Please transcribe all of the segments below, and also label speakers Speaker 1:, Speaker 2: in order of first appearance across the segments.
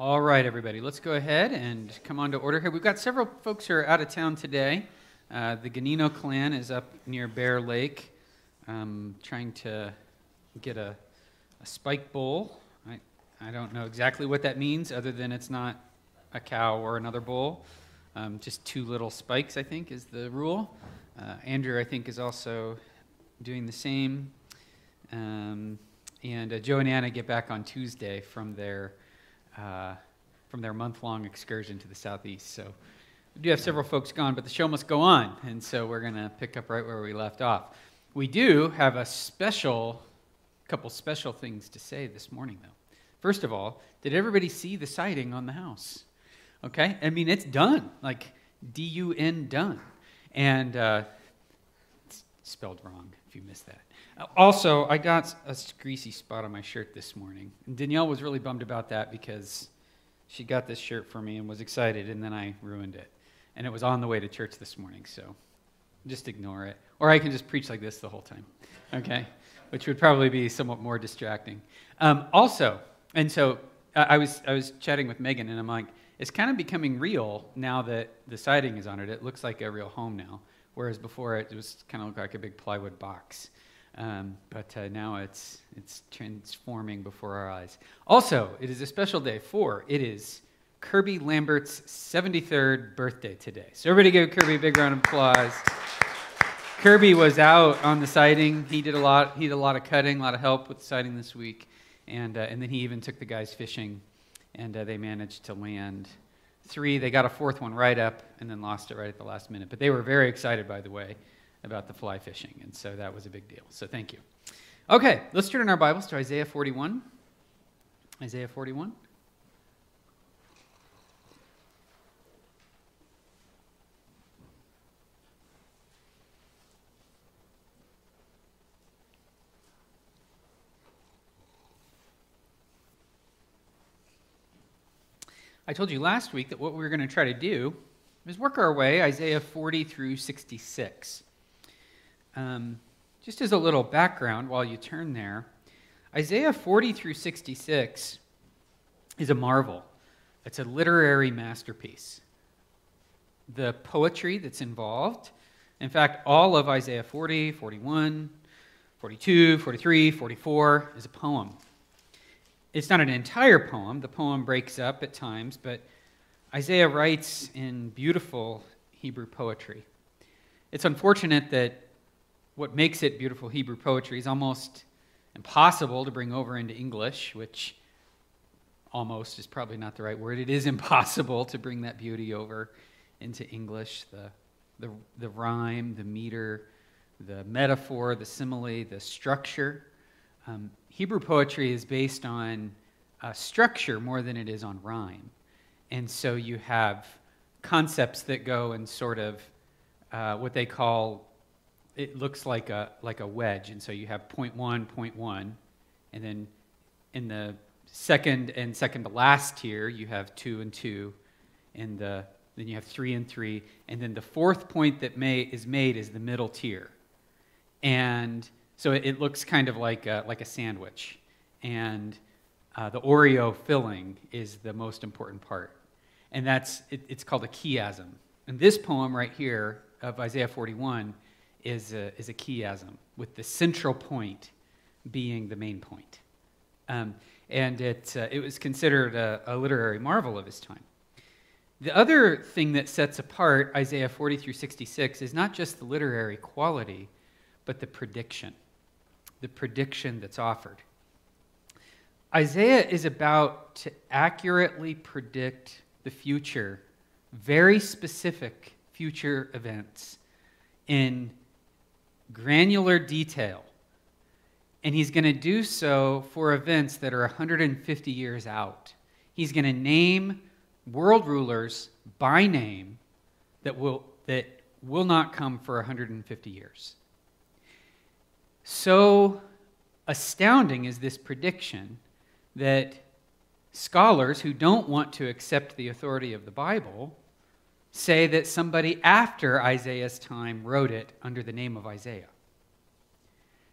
Speaker 1: All right, everybody, let's go ahead and come on to order here. We've got several folks who are out of town today. Uh, the Ganino clan is up near Bear Lake um, trying to get a, a spike bull. I, I don't know exactly what that means, other than it's not a cow or another bull. Um, just two little spikes, I think, is the rule. Uh, Andrew, I think, is also doing the same. Um, and uh, Joe and Anna get back on Tuesday from their uh, from their month-long excursion to the southeast. So we do have several folks gone, but the show must go on, and so we're going to pick up right where we left off. We do have a special, couple special things to say this morning, though. First of all, did everybody see the siding on the house? Okay, I mean it's done, like D-U-N done, and uh, it's spelled wrong if you missed that. Also, I got a greasy spot on my shirt this morning. And Danielle was really bummed about that because she got this shirt for me and was excited, and then I ruined it. And it was on the way to church this morning, so just ignore it. Or I can just preach like this the whole time, okay? Which would probably be somewhat more distracting. Um, also, and so I was, I was chatting with Megan, and I'm like, it's kind of becoming real now that the siding is on it. It looks like a real home now, whereas before it was kind of looked like a big plywood box. Um, but uh, now it's, it's transforming before our eyes. Also, it is a special day for it is Kirby Lambert's 73rd birthday today. So everybody give Kirby a big round of applause. Kirby was out on the siding. He did a lot. He did a lot of cutting, a lot of help with the siding this week, and uh, and then he even took the guys fishing, and uh, they managed to land three. They got a fourth one right up, and then lost it right at the last minute. But they were very excited, by the way about the fly fishing. And so that was a big deal. So thank you. Okay, let's turn in our Bibles to Isaiah 41. Isaiah 41. I told you last week that what we were going to try to do is work our way Isaiah 40 through 66. Um, just as a little background while you turn there, Isaiah 40 through 66 is a marvel. It's a literary masterpiece. The poetry that's involved, in fact, all of Isaiah 40, 41, 42, 43, 44 is a poem. It's not an entire poem. The poem breaks up at times, but Isaiah writes in beautiful Hebrew poetry. It's unfortunate that what makes it beautiful Hebrew poetry is almost impossible to bring over into English, which almost is probably not the right word. It is impossible to bring that beauty over into English. The, the, the rhyme, the meter, the metaphor, the simile, the structure. Um, Hebrew poetry is based on structure more than it is on rhyme. And so you have concepts that go in sort of uh, what they call it looks like a like a wedge, and so you have point one, point one, and then in the second and second to last tier you have two and two, and the then you have three and three, and then the fourth point that may, is made is the middle tier, and so it, it looks kind of like a, like a sandwich, and uh, the Oreo filling is the most important part, and that's it, it's called a chiasm. And this poem right here of Isaiah 41 is a, is a chiasm, with the central point being the main point. Um, and it, uh, it was considered a, a, literary marvel of his time. The other thing that sets apart Isaiah 40 through 66 is not just the literary quality, but the prediction, the prediction that's offered. Isaiah is about to accurately predict the future, very specific future events in granular detail. And he's going to do so for events that are 150 years out. He's going to name world rulers by name that will, that will not come for 150 years. So astounding is this prediction that scholars who don't want to accept the authority of the Bible say that somebody after Isaiah's time wrote it under the name of Isaiah.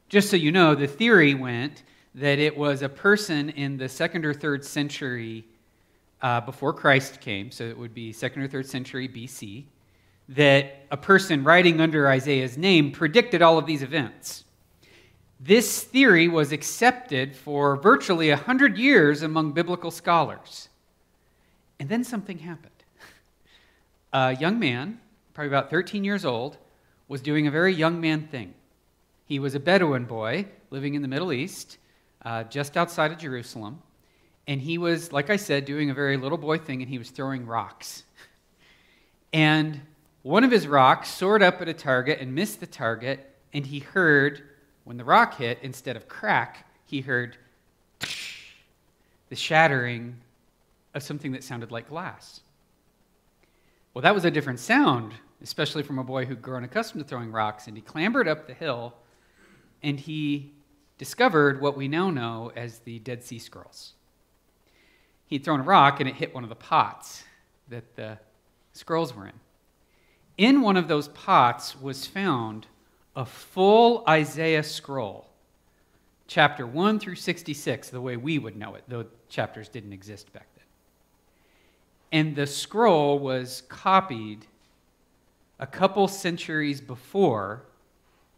Speaker 1: Just so you know, the theory went that it was a person in the second or third century uh, before Christ came, so it would be second or third century BC, that a person writing under Isaiah's name predicted all of these events. This theory was accepted for virtually 100 years among biblical scholars. And then something happened. A young man, probably about 13 years old, was doing a very young man thing. He was a Bedouin boy living in the Middle East, uh, just outside of Jerusalem. And he was, like I said, doing a very little boy thing, and he was throwing rocks. And one of his rocks soared up at a target and missed the target, and he heard when the rock hit, instead of crack, he heard the shattering of something that sounded like glass. Well, that was a different sound, especially from a boy who'd grown accustomed to throwing rocks. And he clambered up the hill and he discovered what we now know as the Dead Sea Scrolls. He'd thrown a rock and it hit one of the pots that the scrolls were in. In one of those pots was found a full Isaiah scroll, chapter 1 through 66, the way we would know it, though chapters didn't exist back then. And the scroll was copied a couple centuries before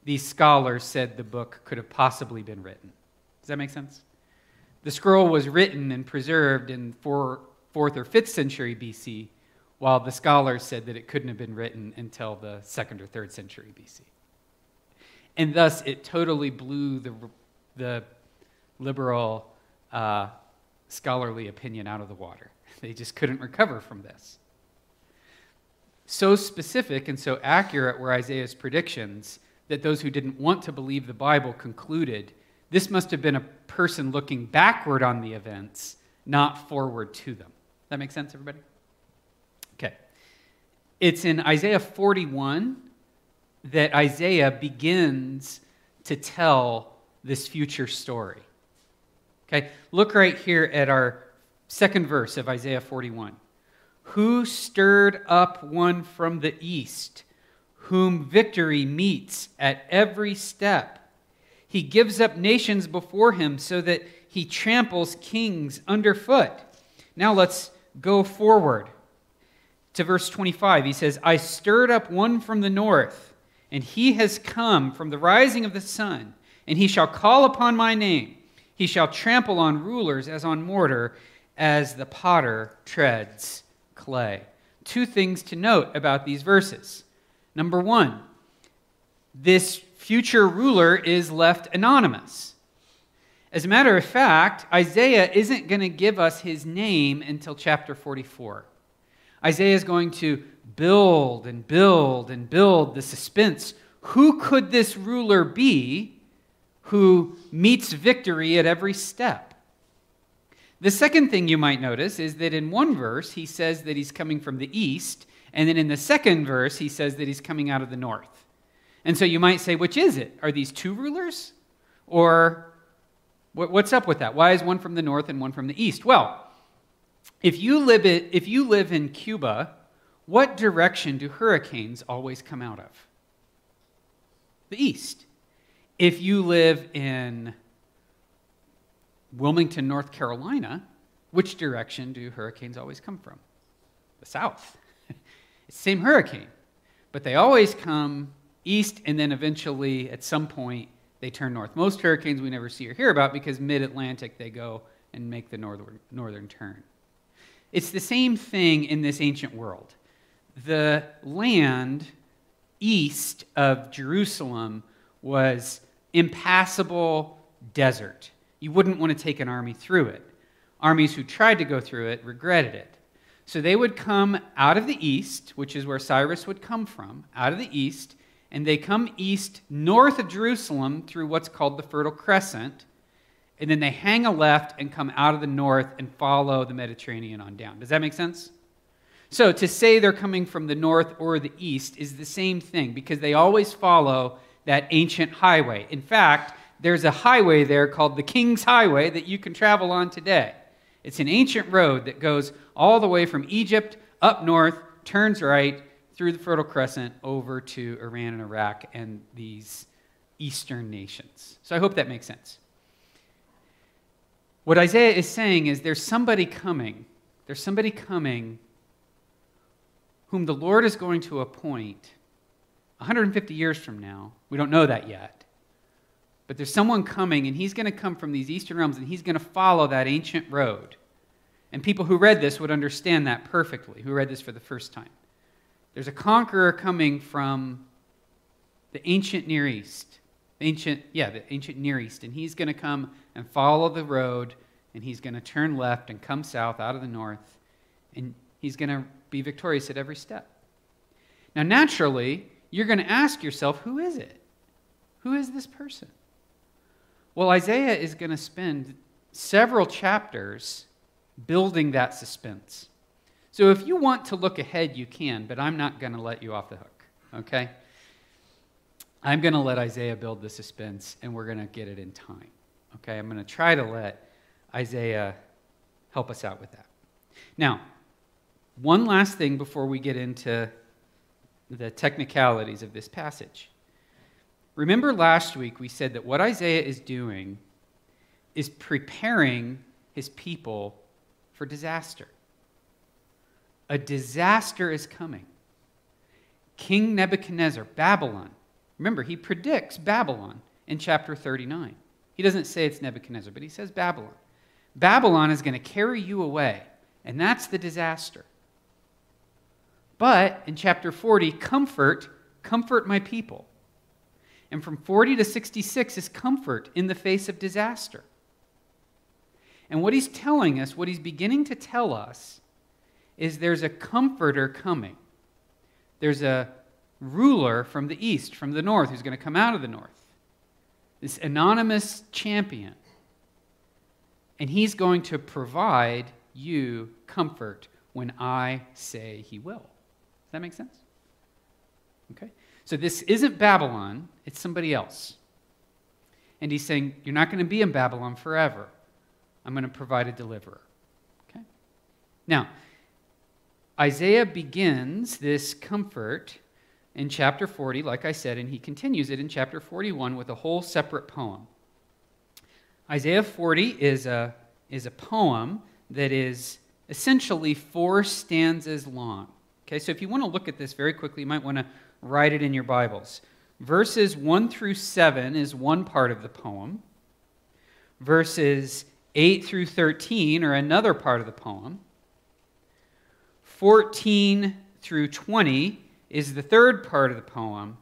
Speaker 1: these scholars said the book could have possibly been written. Does that make sense? The scroll was written and preserved in 4th or 5th century BC, while the scholars said that it couldn't have been written until the 2nd or 3rd century BC. And thus, it totally blew the, the liberal uh, scholarly opinion out of the water. They just couldn't recover from this. So specific and so accurate were Isaiah's predictions that those who didn't want to believe the Bible concluded this must have been a person looking backward on the events, not forward to them. That makes sense, everybody? Okay. It's in Isaiah 41 that Isaiah begins to tell this future story. Okay, look right here at our second verse of Isaiah 41. Who stirred up one from the east, whom victory meets at every step? He gives up nations before him so that he tramples kings underfoot. Now let's go forward to verse 25. He says, I stirred up one from the north and he has come from the rising of the sun, and he shall call upon my name. He shall trample on rulers as on mortar, as the potter treads clay. Two things to note about these verses. Number one, this future ruler is left anonymous. As a matter of fact, Isaiah isn't going to give us his name until chapter 44. Isaiah is going to build and build and build the suspense. Who could this ruler be who meets victory at every step? The second thing you might notice is that in one verse, he says that he's coming from the east, and then in the second verse, he says that he's coming out of the north. And so you might say, which is it? Are these two rulers? Or what's up with that? Why is one from the north and one from the east? Well, if you live, it, if you live in Cuba, what direction do hurricanes always come out of? The east. If you live in Wilmington, North Carolina, which direction do hurricanes always come from? The south. it's the same hurricane, but they always come east and then eventually at some point they turn north. Most hurricanes we never see or hear about because mid Atlantic they go and make the northern, northern turn. It's the same thing in this ancient world the land east of Jerusalem was impassable desert. You wouldn't want to take an army through it. Armies who tried to go through it regretted it. So they would come out of the east, which is where Cyrus would come from, out of the east, and they come east north of Jerusalem through what's called the Fertile Crescent, and then they hang a left and come out of the north and follow the Mediterranean on down. Does that make sense? So to say they're coming from the north or the east is the same thing because they always follow that ancient highway. In fact, there's a highway there called the King's Highway that you can travel on today. It's an ancient road that goes all the way from Egypt up north, turns right through the Fertile Crescent over to Iran and Iraq and these eastern nations. So I hope that makes sense. What Isaiah is saying is there's somebody coming There's somebody coming whom the Lord is going to appoint 150 years from now. We don't know that yet. But there's someone coming, and he's going to come from these eastern realms, and he's going to follow that ancient road. And people who read this would understand that perfectly, who read this for the first time. There's a conqueror coming from the ancient Near East. Ancient, yeah, the ancient Near East. And he's going to come and follow the road, and he's going to turn left and come south out of the north. And he's going to be victorious at every step. Now, naturally, you're going to ask yourself, who is it? Who is this person? Well, Isaiah is going to spend several chapters building that suspense. So if you want to look ahead, you can, but I'm not going to let you off the hook, okay? I'm going to let Isaiah build the suspense, and we're going to get it in time, okay? I'm going to try to let Isaiah help us out with that. Now, one last thing before we get into the technicalities of this passage. Remember last week we said that what Isaiah is doing is preparing his people for disaster. A disaster is coming. King Nebuchadnezzar, Babylon. Remember, he predicts Babylon in chapter 39. He doesn't say it's Nebuchadnezzar, but he says Babylon. Babylon is going to carry you away, and that's the disaster. But in chapter 40, comfort, comfort my people. And from 40 to 66 is comfort in the face of disaster. And what he's telling us, what he's beginning to tell us, is there's a comforter coming. There's a ruler from the east, from the north, who's going to come out of the north. This anonymous champion. And he's going to provide you comfort when I say he will. Does that make sense? Okay. So this isn't Babylon, it's somebody else. And he's saying, You're not going to be in Babylon forever. I'm going to provide a deliverer. Okay? Now, Isaiah begins this comfort in chapter 40, like I said, and he continues it in chapter 41 with a whole separate poem. Isaiah 40 is a, is a poem that is essentially four stanzas long. Okay, so if you want to look at this very quickly, you might want to write it in your Bibles. Verses 1 through 7 is one part of the poem. Verses 8 through 13 are another part of the poem. 14 through 20 is the third part of the poem.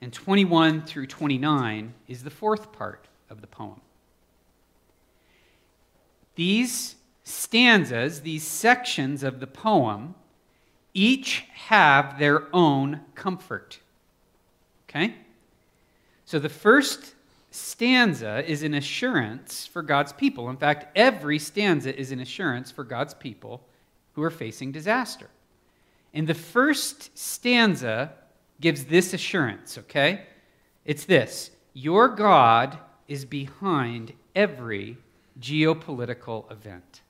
Speaker 1: And 21 through 29 is the fourth part of the poem. These stanzas, these sections of the poem, each have their own comfort. Okay? So the first stanza is an assurance for God's people. In fact, every stanza is an assurance for God's people who are facing disaster. And the first stanza gives this assurance, okay? It's this Your God is behind every geopolitical event.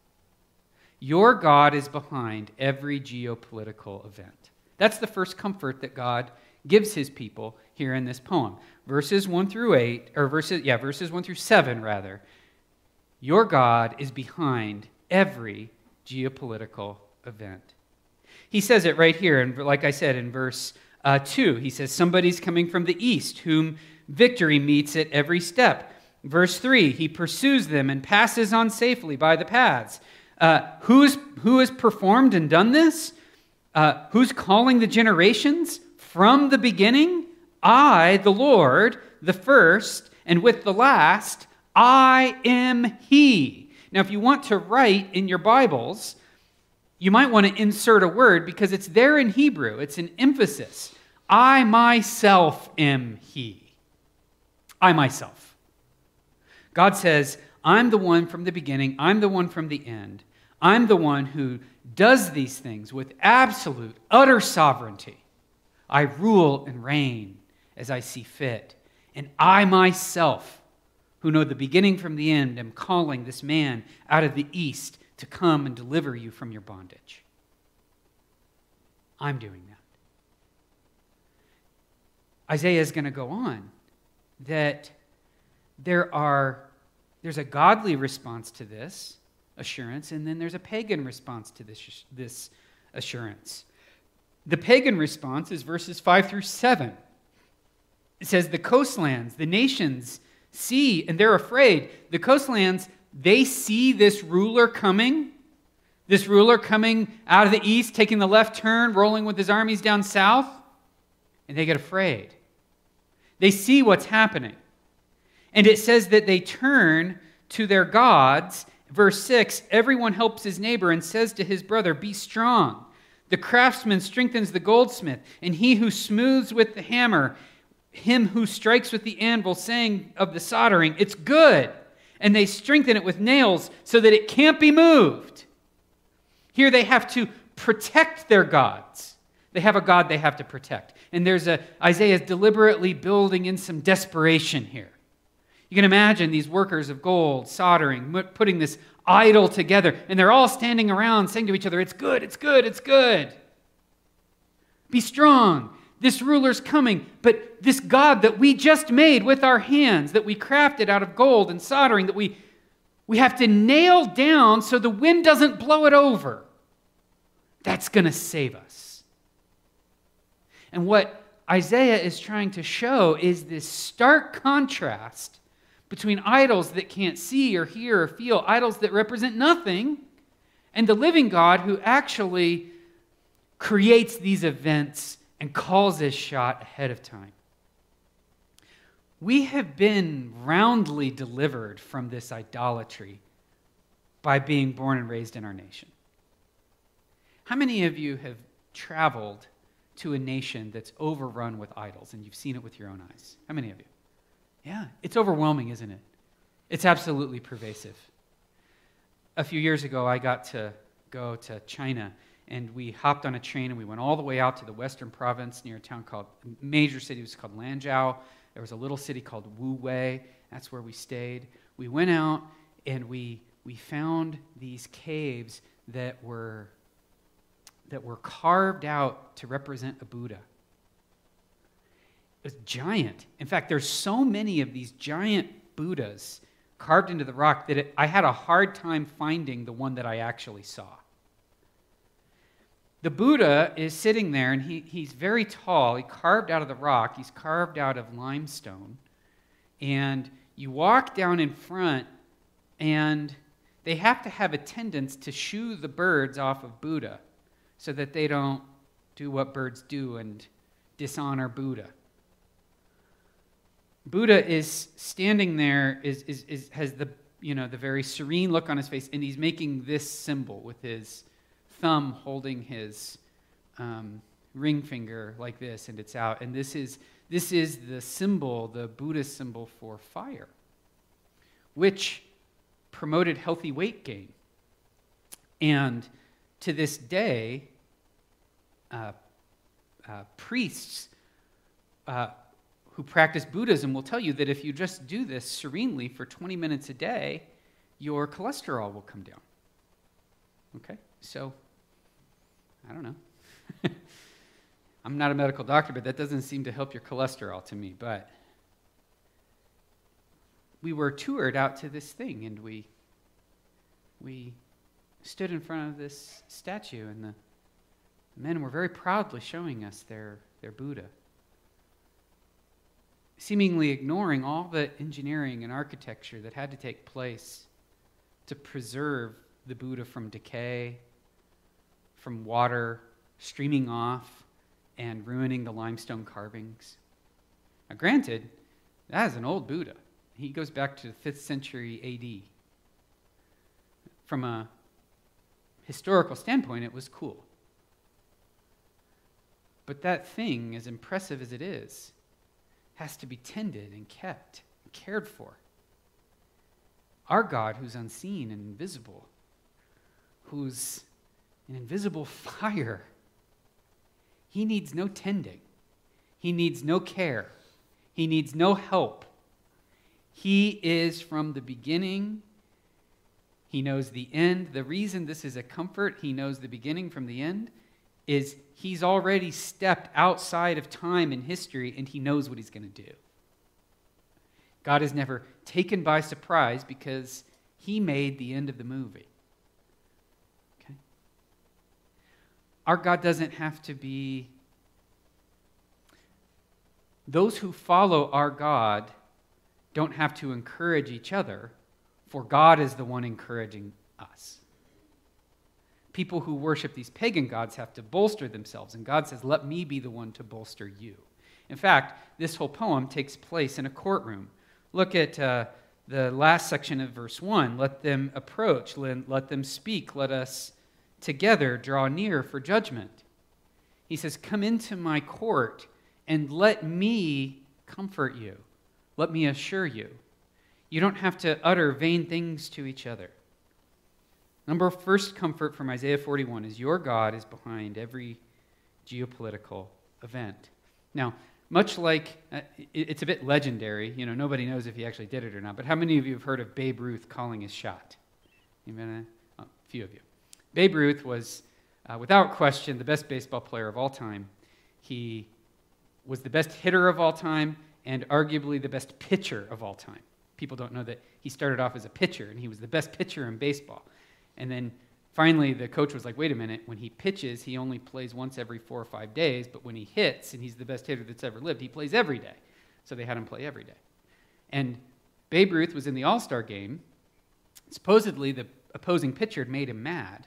Speaker 1: Your God is behind every geopolitical event. That's the first comfort that God gives his people here in this poem. Verses 1 through 8, or verses, yeah, verses 1 through 7, rather. Your God is behind every geopolitical event. He says it right here, and like I said in verse uh, 2, he says, Somebody's coming from the east, whom victory meets at every step. Verse 3, he pursues them and passes on safely by the paths. Uh, who's, who has performed and done this? Uh, who's calling the generations? From the beginning, I, the Lord, the first, and with the last, I am He. Now, if you want to write in your Bibles, you might want to insert a word because it's there in Hebrew. It's an emphasis. I myself am He. I myself. God says, I'm the one from the beginning, I'm the one from the end. I'm the one who does these things with absolute, utter sovereignty. I rule and reign as I see fit. And I myself, who know the beginning from the end, am calling this man out of the east to come and deliver you from your bondage. I'm doing that. Isaiah is going to go on that there are there's a godly response to this assurance, and then there's a pagan response to this, this assurance. The pagan response is verses 5 through 7. It says, The coastlands, the nations see, and they're afraid. The coastlands, they see this ruler coming, this ruler coming out of the east, taking the left turn, rolling with his armies down south, and they get afraid. They see what's happening. And it says that they turn to their gods. Verse 6 Everyone helps his neighbor and says to his brother, Be strong. The craftsman strengthens the goldsmith, and he who smooths with the hammer, him who strikes with the anvil, saying of the soldering, It's good. And they strengthen it with nails so that it can't be moved. Here they have to protect their gods. They have a God they have to protect. And there's a Isaiah is deliberately building in some desperation here. You can imagine these workers of gold soldering, putting this idol together, and they're all standing around saying to each other, It's good, it's good, it's good. Be strong. This ruler's coming. But this God that we just made with our hands, that we crafted out of gold and soldering, that we, we have to nail down so the wind doesn't blow it over, that's going to save us. And what Isaiah is trying to show is this stark contrast between idols that can't see or hear or feel, idols that represent nothing, and the living God who actually creates these events and calls this shot ahead of time. We have been roundly delivered from this idolatry by being born and raised in our nation. How many of you have traveled to a nation that's overrun with idols and you've seen it with your own eyes? How many of you? Yeah, it's overwhelming, isn't it? It's absolutely pervasive. A few years ago, I got to go to China, and we hopped on a train and we went all the way out to the western province near a town called, a major city was called Lanzhou. There was a little city called Wu Wei. That's where we stayed. We went out and we, we found these caves that were, that were carved out to represent a Buddha. It was giant. In fact, there's so many of these giant Buddhas carved into the rock that it, I had a hard time finding the one that I actually saw. The Buddha is sitting there, and he, he's very tall. He carved out of the rock. He's carved out of limestone. And you walk down in front, and they have to have attendants to shoo the birds off of Buddha so that they don't do what birds do and dishonor Buddha. Buddha is standing there, is, is, is, has the, you know, the very serene look on his face, and he's making this symbol with his thumb holding his um, ring finger like this, and it's out. And this is, this is the symbol, the Buddhist symbol for fire, which promoted healthy weight gain. And to this day, uh, uh, priests uh, who practice Buddhism will tell you that if you just do this serenely for 20 minutes a day, your cholesterol will come down. Okay? So, I don't know. I'm not a medical doctor, but that doesn't seem to help your cholesterol to me. But we were toured out to this thing, and we we stood in front of this statue, and the men were very proudly showing us their, their Buddha seemingly ignoring all the engineering and architecture that had to take place to preserve the Buddha from decay, from water streaming off and ruining the limestone carvings. Now, granted, that is an old Buddha. He goes back to the 5th century AD. From a historical standpoint, it was cool. But that thing, as impressive as it is, has to be tended and kept and cared for. Our God, who's unseen and invisible, who's an invisible fire, he needs no tending, he needs no care, he needs no help. He is from the beginning. He knows the end. The reason this is a comfort, he knows the beginning from the end, is he's already stepped outside of time and history and he knows what he's going to do. God is never taken by surprise because he made the end of the movie. Okay? Our God doesn't have to be. Those who follow our God don't have to encourage each other, for God is the one encouraging us. People who worship these pagan gods have to bolster themselves, and God says, Let me be the one to bolster you. In fact, this whole poem takes place in a courtroom. Look at uh, the last section of verse 1. Let them approach, let, let them speak, let us together draw near for judgment. He says, Come into my court and let me comfort you. Let me assure you. You don't have to utter vain things to each other. Number first comfort from Isaiah 41 is your God is behind every geopolitical event. Now, much like uh, it's a bit legendary, you know, nobody knows if he actually did it or not, but how many of you have heard of Babe Ruth calling his shot? Amen? Oh, a few of you. Babe Ruth was, uh, without question, the best baseball player of all time. He was the best hitter of all time and arguably the best pitcher of all time. People don't know that he started off as a pitcher and he was the best pitcher in baseball. And then finally, the coach was like, wait a minute, when he pitches, he only plays once every four or five days, but when he hits, and he's the best hitter that's ever lived, he plays every day. So they had him play every day. And Babe Ruth was in the All Star game. Supposedly, the opposing pitcher had made him mad,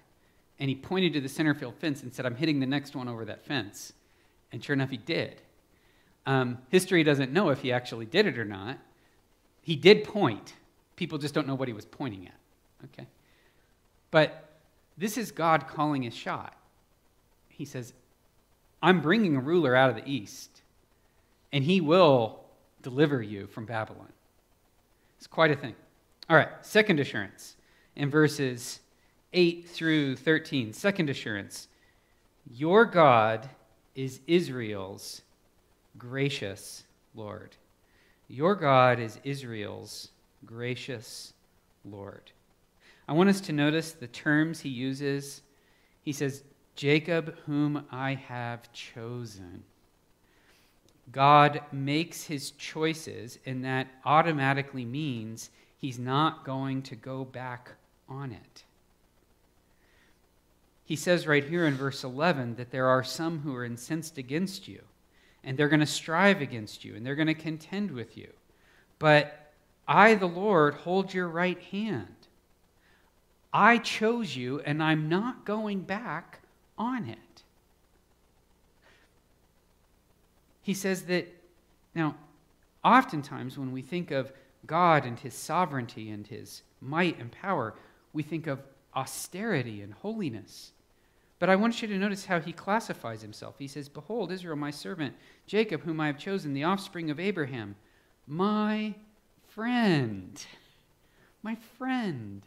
Speaker 1: and he pointed to the center field fence and said, I'm hitting the next one over that fence. And sure enough, he did. Um, history doesn't know if he actually did it or not. He did point. People just don't know what he was pointing at. Okay? But this is God calling his shot. He says, I'm bringing a ruler out of the east, and he will deliver you from Babylon. It's quite a thing. All right, second assurance in verses 8 through 13. Second assurance Your God is Israel's gracious Lord. Your God is Israel's gracious Lord. I want us to notice the terms he uses. He says, Jacob, whom I have chosen. God makes his choices, and that automatically means he's not going to go back on it. He says right here in verse 11 that there are some who are incensed against you, and they're going to strive against you, and they're going to contend with you. But I, the Lord, hold your right hand. I chose you, and I'm not going back on it. He says that, now, oftentimes when we think of God and his sovereignty and his might and power, we think of austerity and holiness. But I want you to notice how he classifies himself. He says, Behold, Israel, my servant, Jacob, whom I have chosen, the offspring of Abraham, my friend. My friend.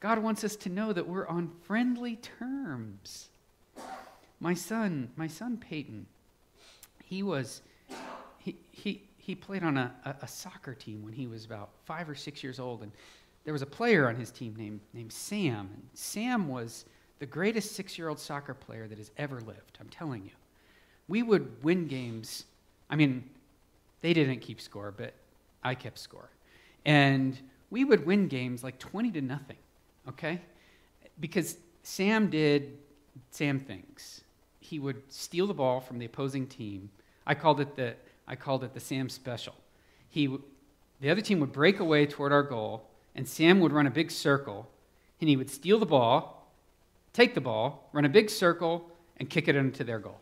Speaker 1: God wants us to know that we're on friendly terms. My son, my son Peyton, he was, he, he, he played on a, a, soccer team when he was about five or six years old. And there was a player on his team named, named Sam. And Sam was the greatest six year old soccer player that has ever lived. I'm telling you. We would win games. I mean, they didn't keep score, but I kept score. And we would win games like 20 to nothing okay? Because Sam did Sam things. He would steal the ball from the opposing team. I called it the, I called it the Sam special. He, the other team would break away toward our goal, and Sam would run a big circle, and he would steal the ball, take the ball, run a big circle, and kick it into their goal.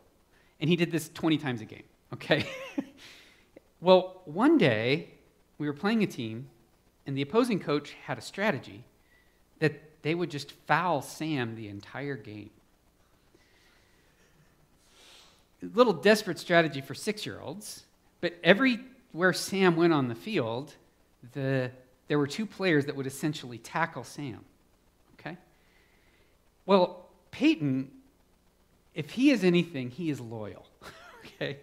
Speaker 1: And he did this 20 times a game, okay? well, one day, we were playing a team, and the opposing coach had a strategy that they would just foul Sam the entire game. A little desperate strategy for six year olds, but everywhere Sam went on the field, the, there were two players that would essentially tackle Sam. Okay? Well, Peyton, if he is anything, he is loyal. okay?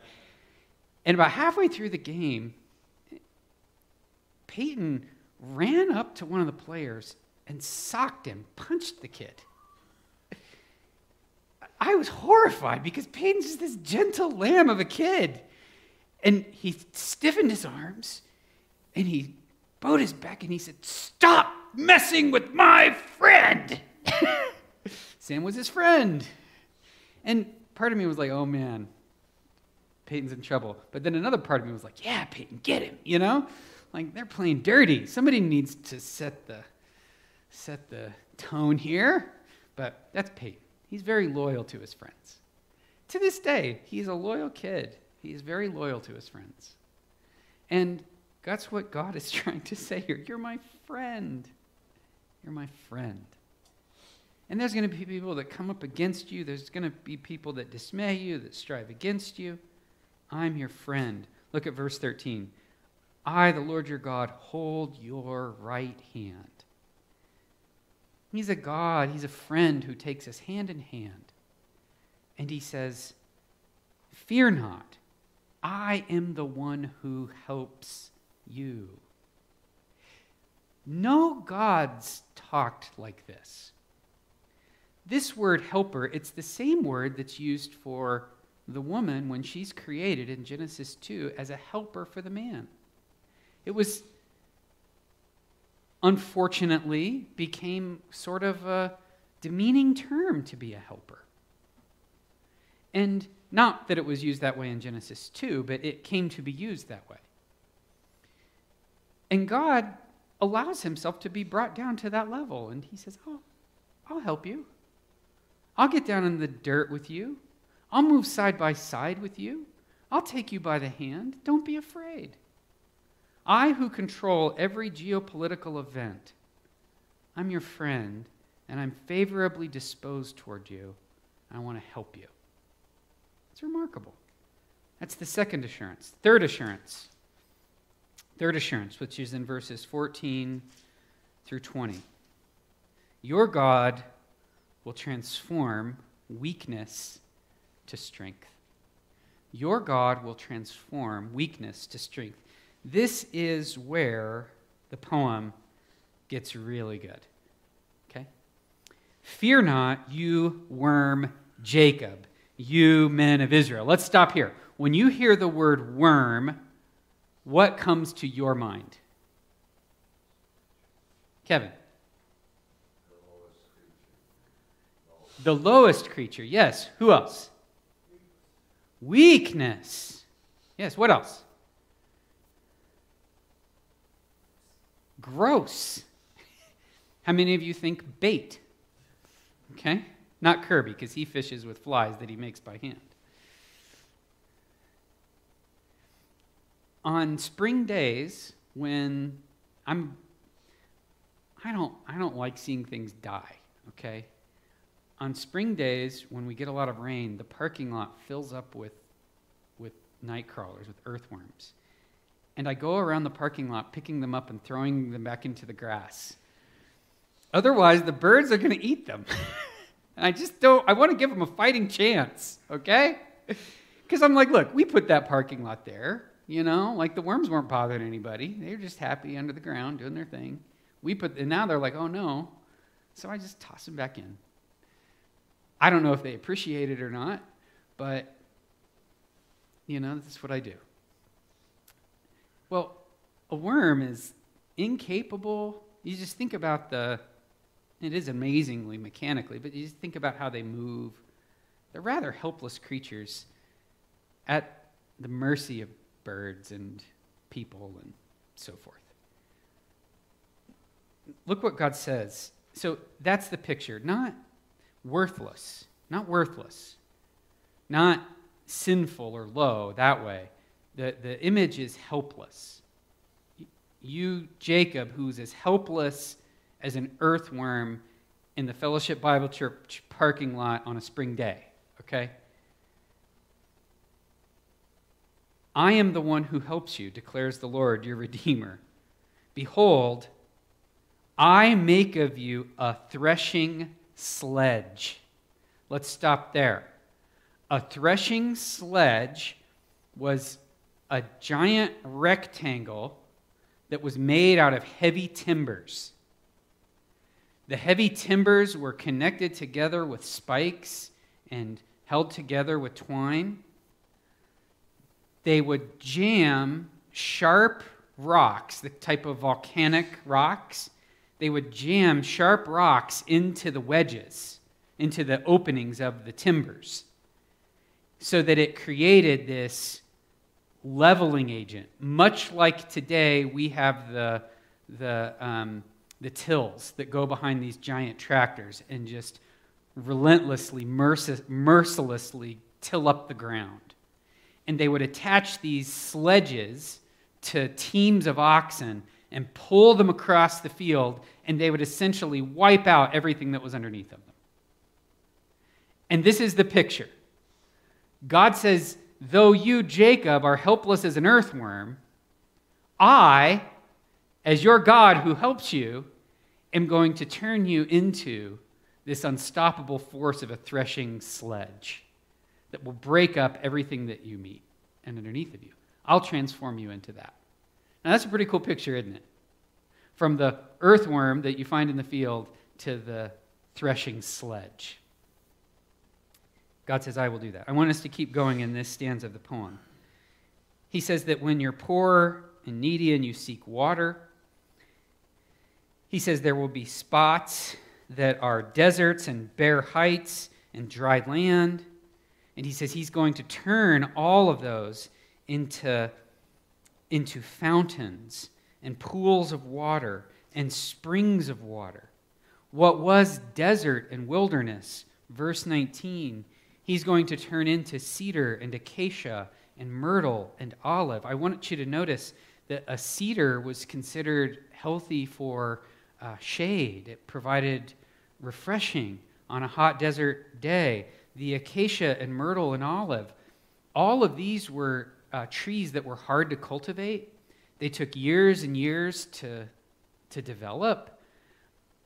Speaker 1: And about halfway through the game, Peyton ran up to one of the players and socked him, punched the kid. I was horrified because Peyton's just this gentle lamb of a kid. And he stiffened his arms and he bowed his back and he said, Stop messing with my friend. Sam was his friend. And part of me was like, oh man, Peyton's in trouble. But then another part of me was like, yeah, Peyton, get him, you know? Like they're playing dirty. Somebody needs to set the set the tone here. But that's Peyton. He's very loyal to his friends. To this day, he's a loyal kid. He's very loyal to his friends. And that's what God is trying to say here. You're my friend. You're my friend. And there's going to be people that come up against you. There's going to be people that dismay you, that strive against you. I'm your friend. Look at verse 13. I, the Lord your God, hold your right hand. He's a God, He's a friend who takes us hand in hand. And He says, Fear not, I am the one who helps you. No gods talked like this. This word helper, it's the same word that's used for the woman when she's created in Genesis 2 as a helper for the man. It was unfortunately became sort of a demeaning term to be a helper. And not that it was used that way in Genesis 2, but it came to be used that way. And God allows himself to be brought down to that level. And he says, Oh, I'll help you. I'll get down in the dirt with you. I'll move side by side with you. I'll take you by the hand. Don't be afraid. I, who control every geopolitical event, I'm your friend, and I'm favorably disposed toward you. I want to help you. It's remarkable. That's the second assurance. Third assurance. Third assurance, which is in verses 14 through 20. Your God will transform weakness to strength. Your God will transform weakness to strength. This is where the poem gets really good. Okay? Fear not, you worm Jacob, you men of Israel. Let's stop here. When you hear the word worm, what comes to your mind? Kevin. The lowest creature. Yes. Who else? Weakness. Yes. What else? Gross. How many of you think bait? Okay? Not Kirby, because he fishes with flies that he makes by hand. On spring days, when I'm I don't I don't like seeing things die, okay? on spring days, when we get a lot of rain, the parking lot fills up with, with night crawlers, with earthworms. And I go around the parking lot picking them up and throwing them back into the grass. Otherwise, the birds are going to eat them. I just don't, I want to give them a fighting chance, okay? Because I'm like, look, we put that parking lot there, you know, like the worms weren't bothering anybody. They were just happy under the ground doing their thing. We put, and now they're like, oh no. So I just toss them back in. I don't know if they appreciate it or not, but you know, that's what I do. Well, a worm is incapable. You just think about the, it is amazingly mechanically, but you just think about how they move. They're rather helpless creatures at the mercy of birds and people and so forth. Look what God says. So that's the picture. Not worthless, not worthless, not sinful or low that way. The, the image is helpless. You, Jacob, who's as helpless as an earthworm in the Fellowship Bible Church parking lot on a spring day, okay? I am the one who helps you, declares the Lord, your Redeemer. Behold, I make of you a threshing sledge. Let's stop there. A threshing sledge was a giant rectangle that was made out of heavy timbers. The heavy timbers were connected together with spikes and held together with twine. They would jam sharp rocks, the type of volcanic rocks, they would jam sharp rocks into the wedges, into the openings of the timbers. so that it created this leveling agent. Much like today, we have the, the, um, the tills that go behind these giant tractors and just relentlessly, merc- mercilessly till up the ground. And they would attach these sledges to teams of oxen and pull them across the field, and they would essentially wipe out everything that was underneath of them. And this is the picture God says, Though you, Jacob, are helpless as an earthworm, I, as your God who helps you, am going to turn you into this unstoppable force of a threshing sledge that will break up everything that you meet and underneath of you. I'll transform you into that. Now, that's a pretty cool picture, isn't it? From the earthworm that you find in the field to the threshing sledge. God says, I will do that. I want us to keep going in this stanza of the poem. He says that when you're poor and needy and you seek water, he says there will be spots that are deserts and bare heights and dry land. And he says he's going to turn all of those into, into fountains and pools of water and springs of water. What was desert and wilderness, verse 19, he's going to turn into cedar and acacia and myrtle and olive. I want you to notice that a cedar was considered healthy for uh, shade, it provided refreshing on a hot desert day. The acacia and myrtle and olive, all of these were uh, trees that were hard to cultivate. They took years and years to, to develop.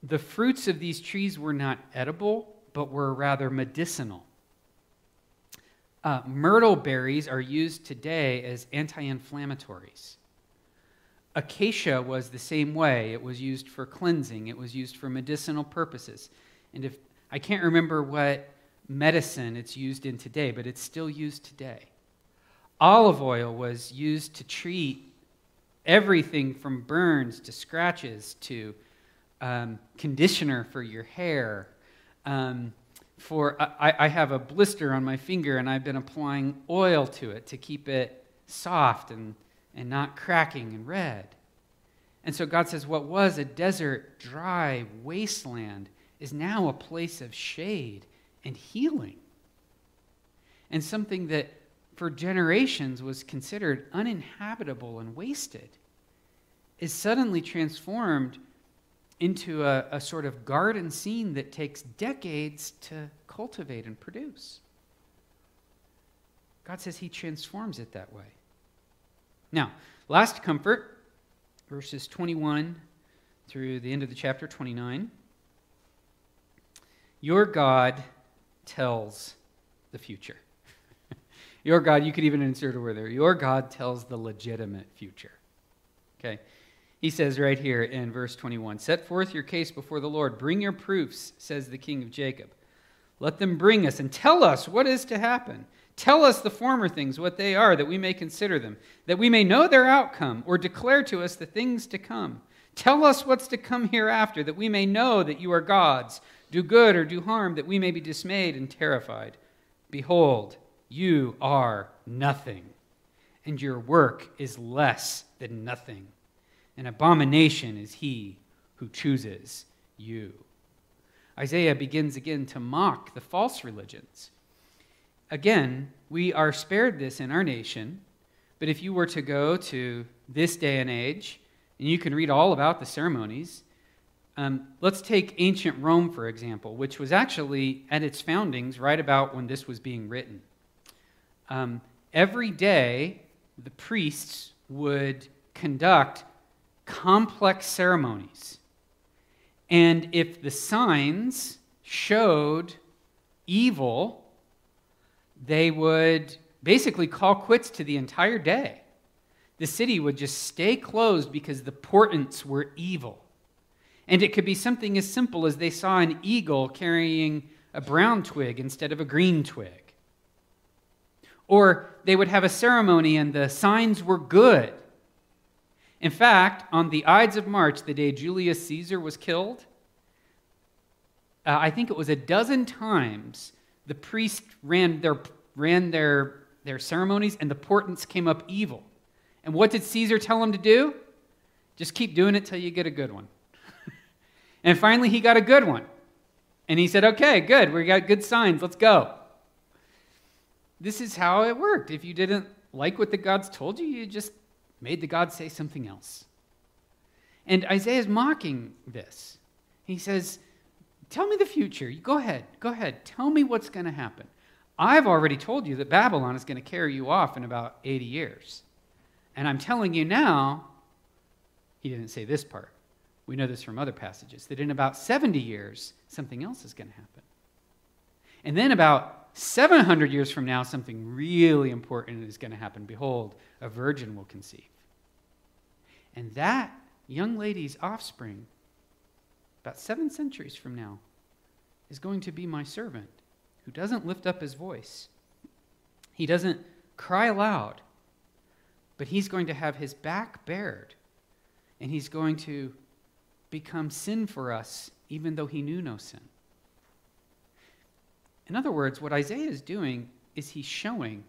Speaker 1: The fruits of these trees were not edible, but were rather medicinal. Uh, myrtle berries are used today as anti inflammatories. Acacia was the same way. It was used for cleansing, it was used for medicinal purposes. And if I can't remember what medicine it's used in today, but it's still used today. Olive oil was used to treat everything from burns to scratches to um, conditioner for your hair. Um, for I, I have a blister on my finger, and I've been applying oil to it to keep it soft and and not cracking and red. And so God says, what was a desert, dry wasteland is now a place of shade and healing. And something that for generations was considered uninhabitable and wasted is suddenly transformed into a, a, sort of garden scene that takes decades to cultivate and produce. God says He transforms it that way. Now, last comfort, verses 21 through the end of the chapter 29. Your God tells the future. Your God, you could even insert a word there. Your God tells the legitimate future. Okay? He says right here in verse 21 Set forth your case before the Lord. Bring your proofs, says the king of Jacob. Let them bring us and tell us what is to happen. Tell us the former things, what they are, that we may consider them, that we may know their outcome, or declare to us the things to come. Tell us what's to come hereafter, that we may know that you are gods. Do good or do harm, that we may be dismayed and terrified. Behold, you are nothing, and your work is less than nothing. An abomination is he who chooses you. Isaiah begins again to mock the false religions again, we are spared this in our nation, but if you were to go to this day and age, and you can read all about the ceremonies, um, let's take ancient Rome, for example, which was actually at its foundings right about when this was being written. Um, every day, the priests would conduct complex ceremonies. And if the signs showed evil, they would basically call quits to the entire day. The city would just stay closed because the portents were evil. And it could be something as simple as they saw an eagle carrying a brown twig instead of a green twig. Or they would have a ceremony and the signs were good. In fact, on the Ides of March, the day Julius Caesar was killed, uh, I think it was a dozen times the priest ran their ran their, their ceremonies, and the portents came up evil. And what did Caesar tell him to do? Just keep doing it till you get a good one. and finally, he got a good one. And he said, Okay, good. We got good signs. Let's go. This is how it worked. If you didn't like what the gods told you, you just made the God say something else. And Isaiah is mocking this. He says, Tell me the future. Go ahead. Go ahead. Tell me what's going to happen. I've already told you that Babylon is going to carry you off in about 80 years. And I'm telling you now, he didn't say this part. We know this from other passages, that in about 70 years, something else is going to happen. And then about 700 years from now, something really important is going to happen. Behold, a virgin will conceive. And that young lady's offspring, about seven centuries from now, is going to be my servant who doesn't lift up his voice. He doesn't cry aloud, but he's going to have his back bared, and he's going to become sin for us, even though he knew no sin. In other words, what Isaiah is doing is he's showing,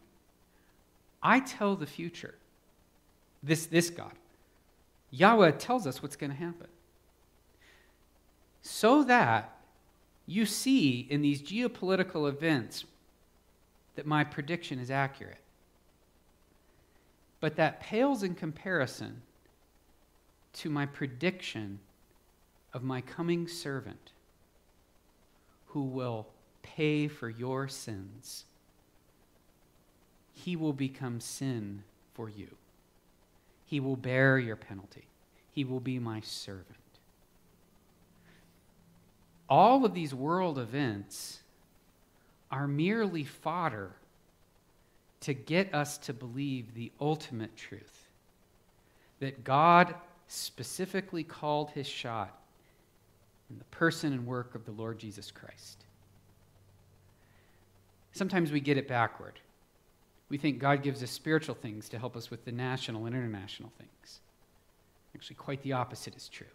Speaker 1: I tell the future. This, this God. Yahweh tells us what's going to happen. So that you see in these geopolitical events that my prediction is accurate. But that pales in comparison to my prediction of my coming servant who will pay for your sins. He will become sin for you. He will bear your penalty. He will be my servant. All of these world events are merely fodder to get us to believe the ultimate truth that God specifically called his shot in the person and work of the Lord Jesus Christ. Sometimes we get it backward. We think God gives us spiritual things to help us with the national and international things. Actually, quite the opposite is true.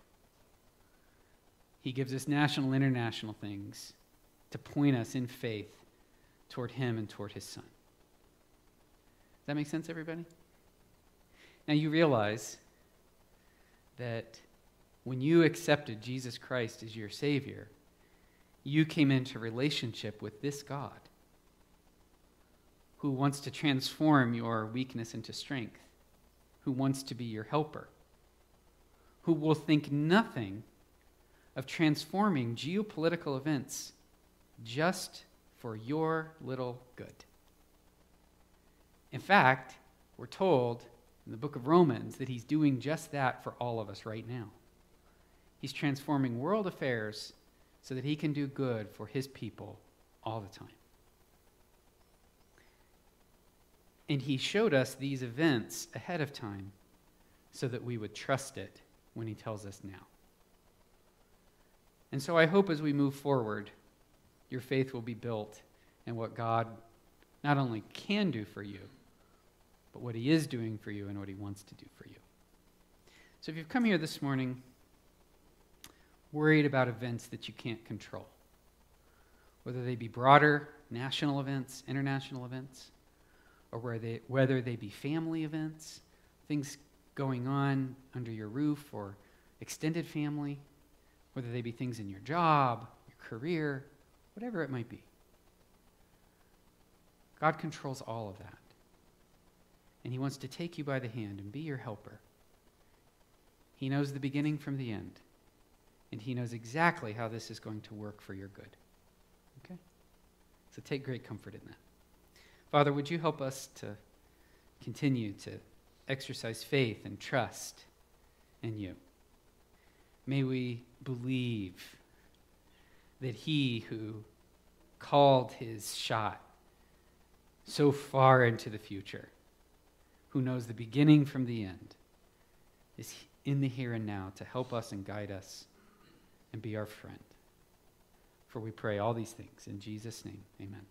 Speaker 1: He gives us national and international things to point us in faith toward Him and toward His Son. Does that make sense, everybody? Now, you realize that when you accepted Jesus Christ as your Savior, you came into relationship with this God who wants to transform your weakness into strength, who wants to be your helper, who will think nothing of transforming geopolitical events just for your little good. In fact, we're told in the book of Romans that he's doing just that for all of us right now. He's transforming world affairs so that he can do good for his people all the time. And he showed us these events ahead of time so that we would trust it when he tells us now. And so I hope as we move forward, your faith will be built in what God not only can do for you, but what he is doing for you and what he wants to do for you. So if you've come here this morning worried about events that you can't control, whether they be broader national events, international events, or where they, whether they be family events, things going on under your roof or extended family, whether they be things in your job, your career, whatever it might be. God controls all of that. And He wants to take you by the hand and be your helper. He knows the beginning from the end. And He knows exactly how this is going to work for your good. Okay? So take great comfort in that. Father, would you help us to continue to exercise faith and trust in you? May we believe that he who called his shot so far into the future, who knows the beginning from the end, is in the here and now to help us and guide us and be our friend. For we pray all these things in Jesus' name. Amen.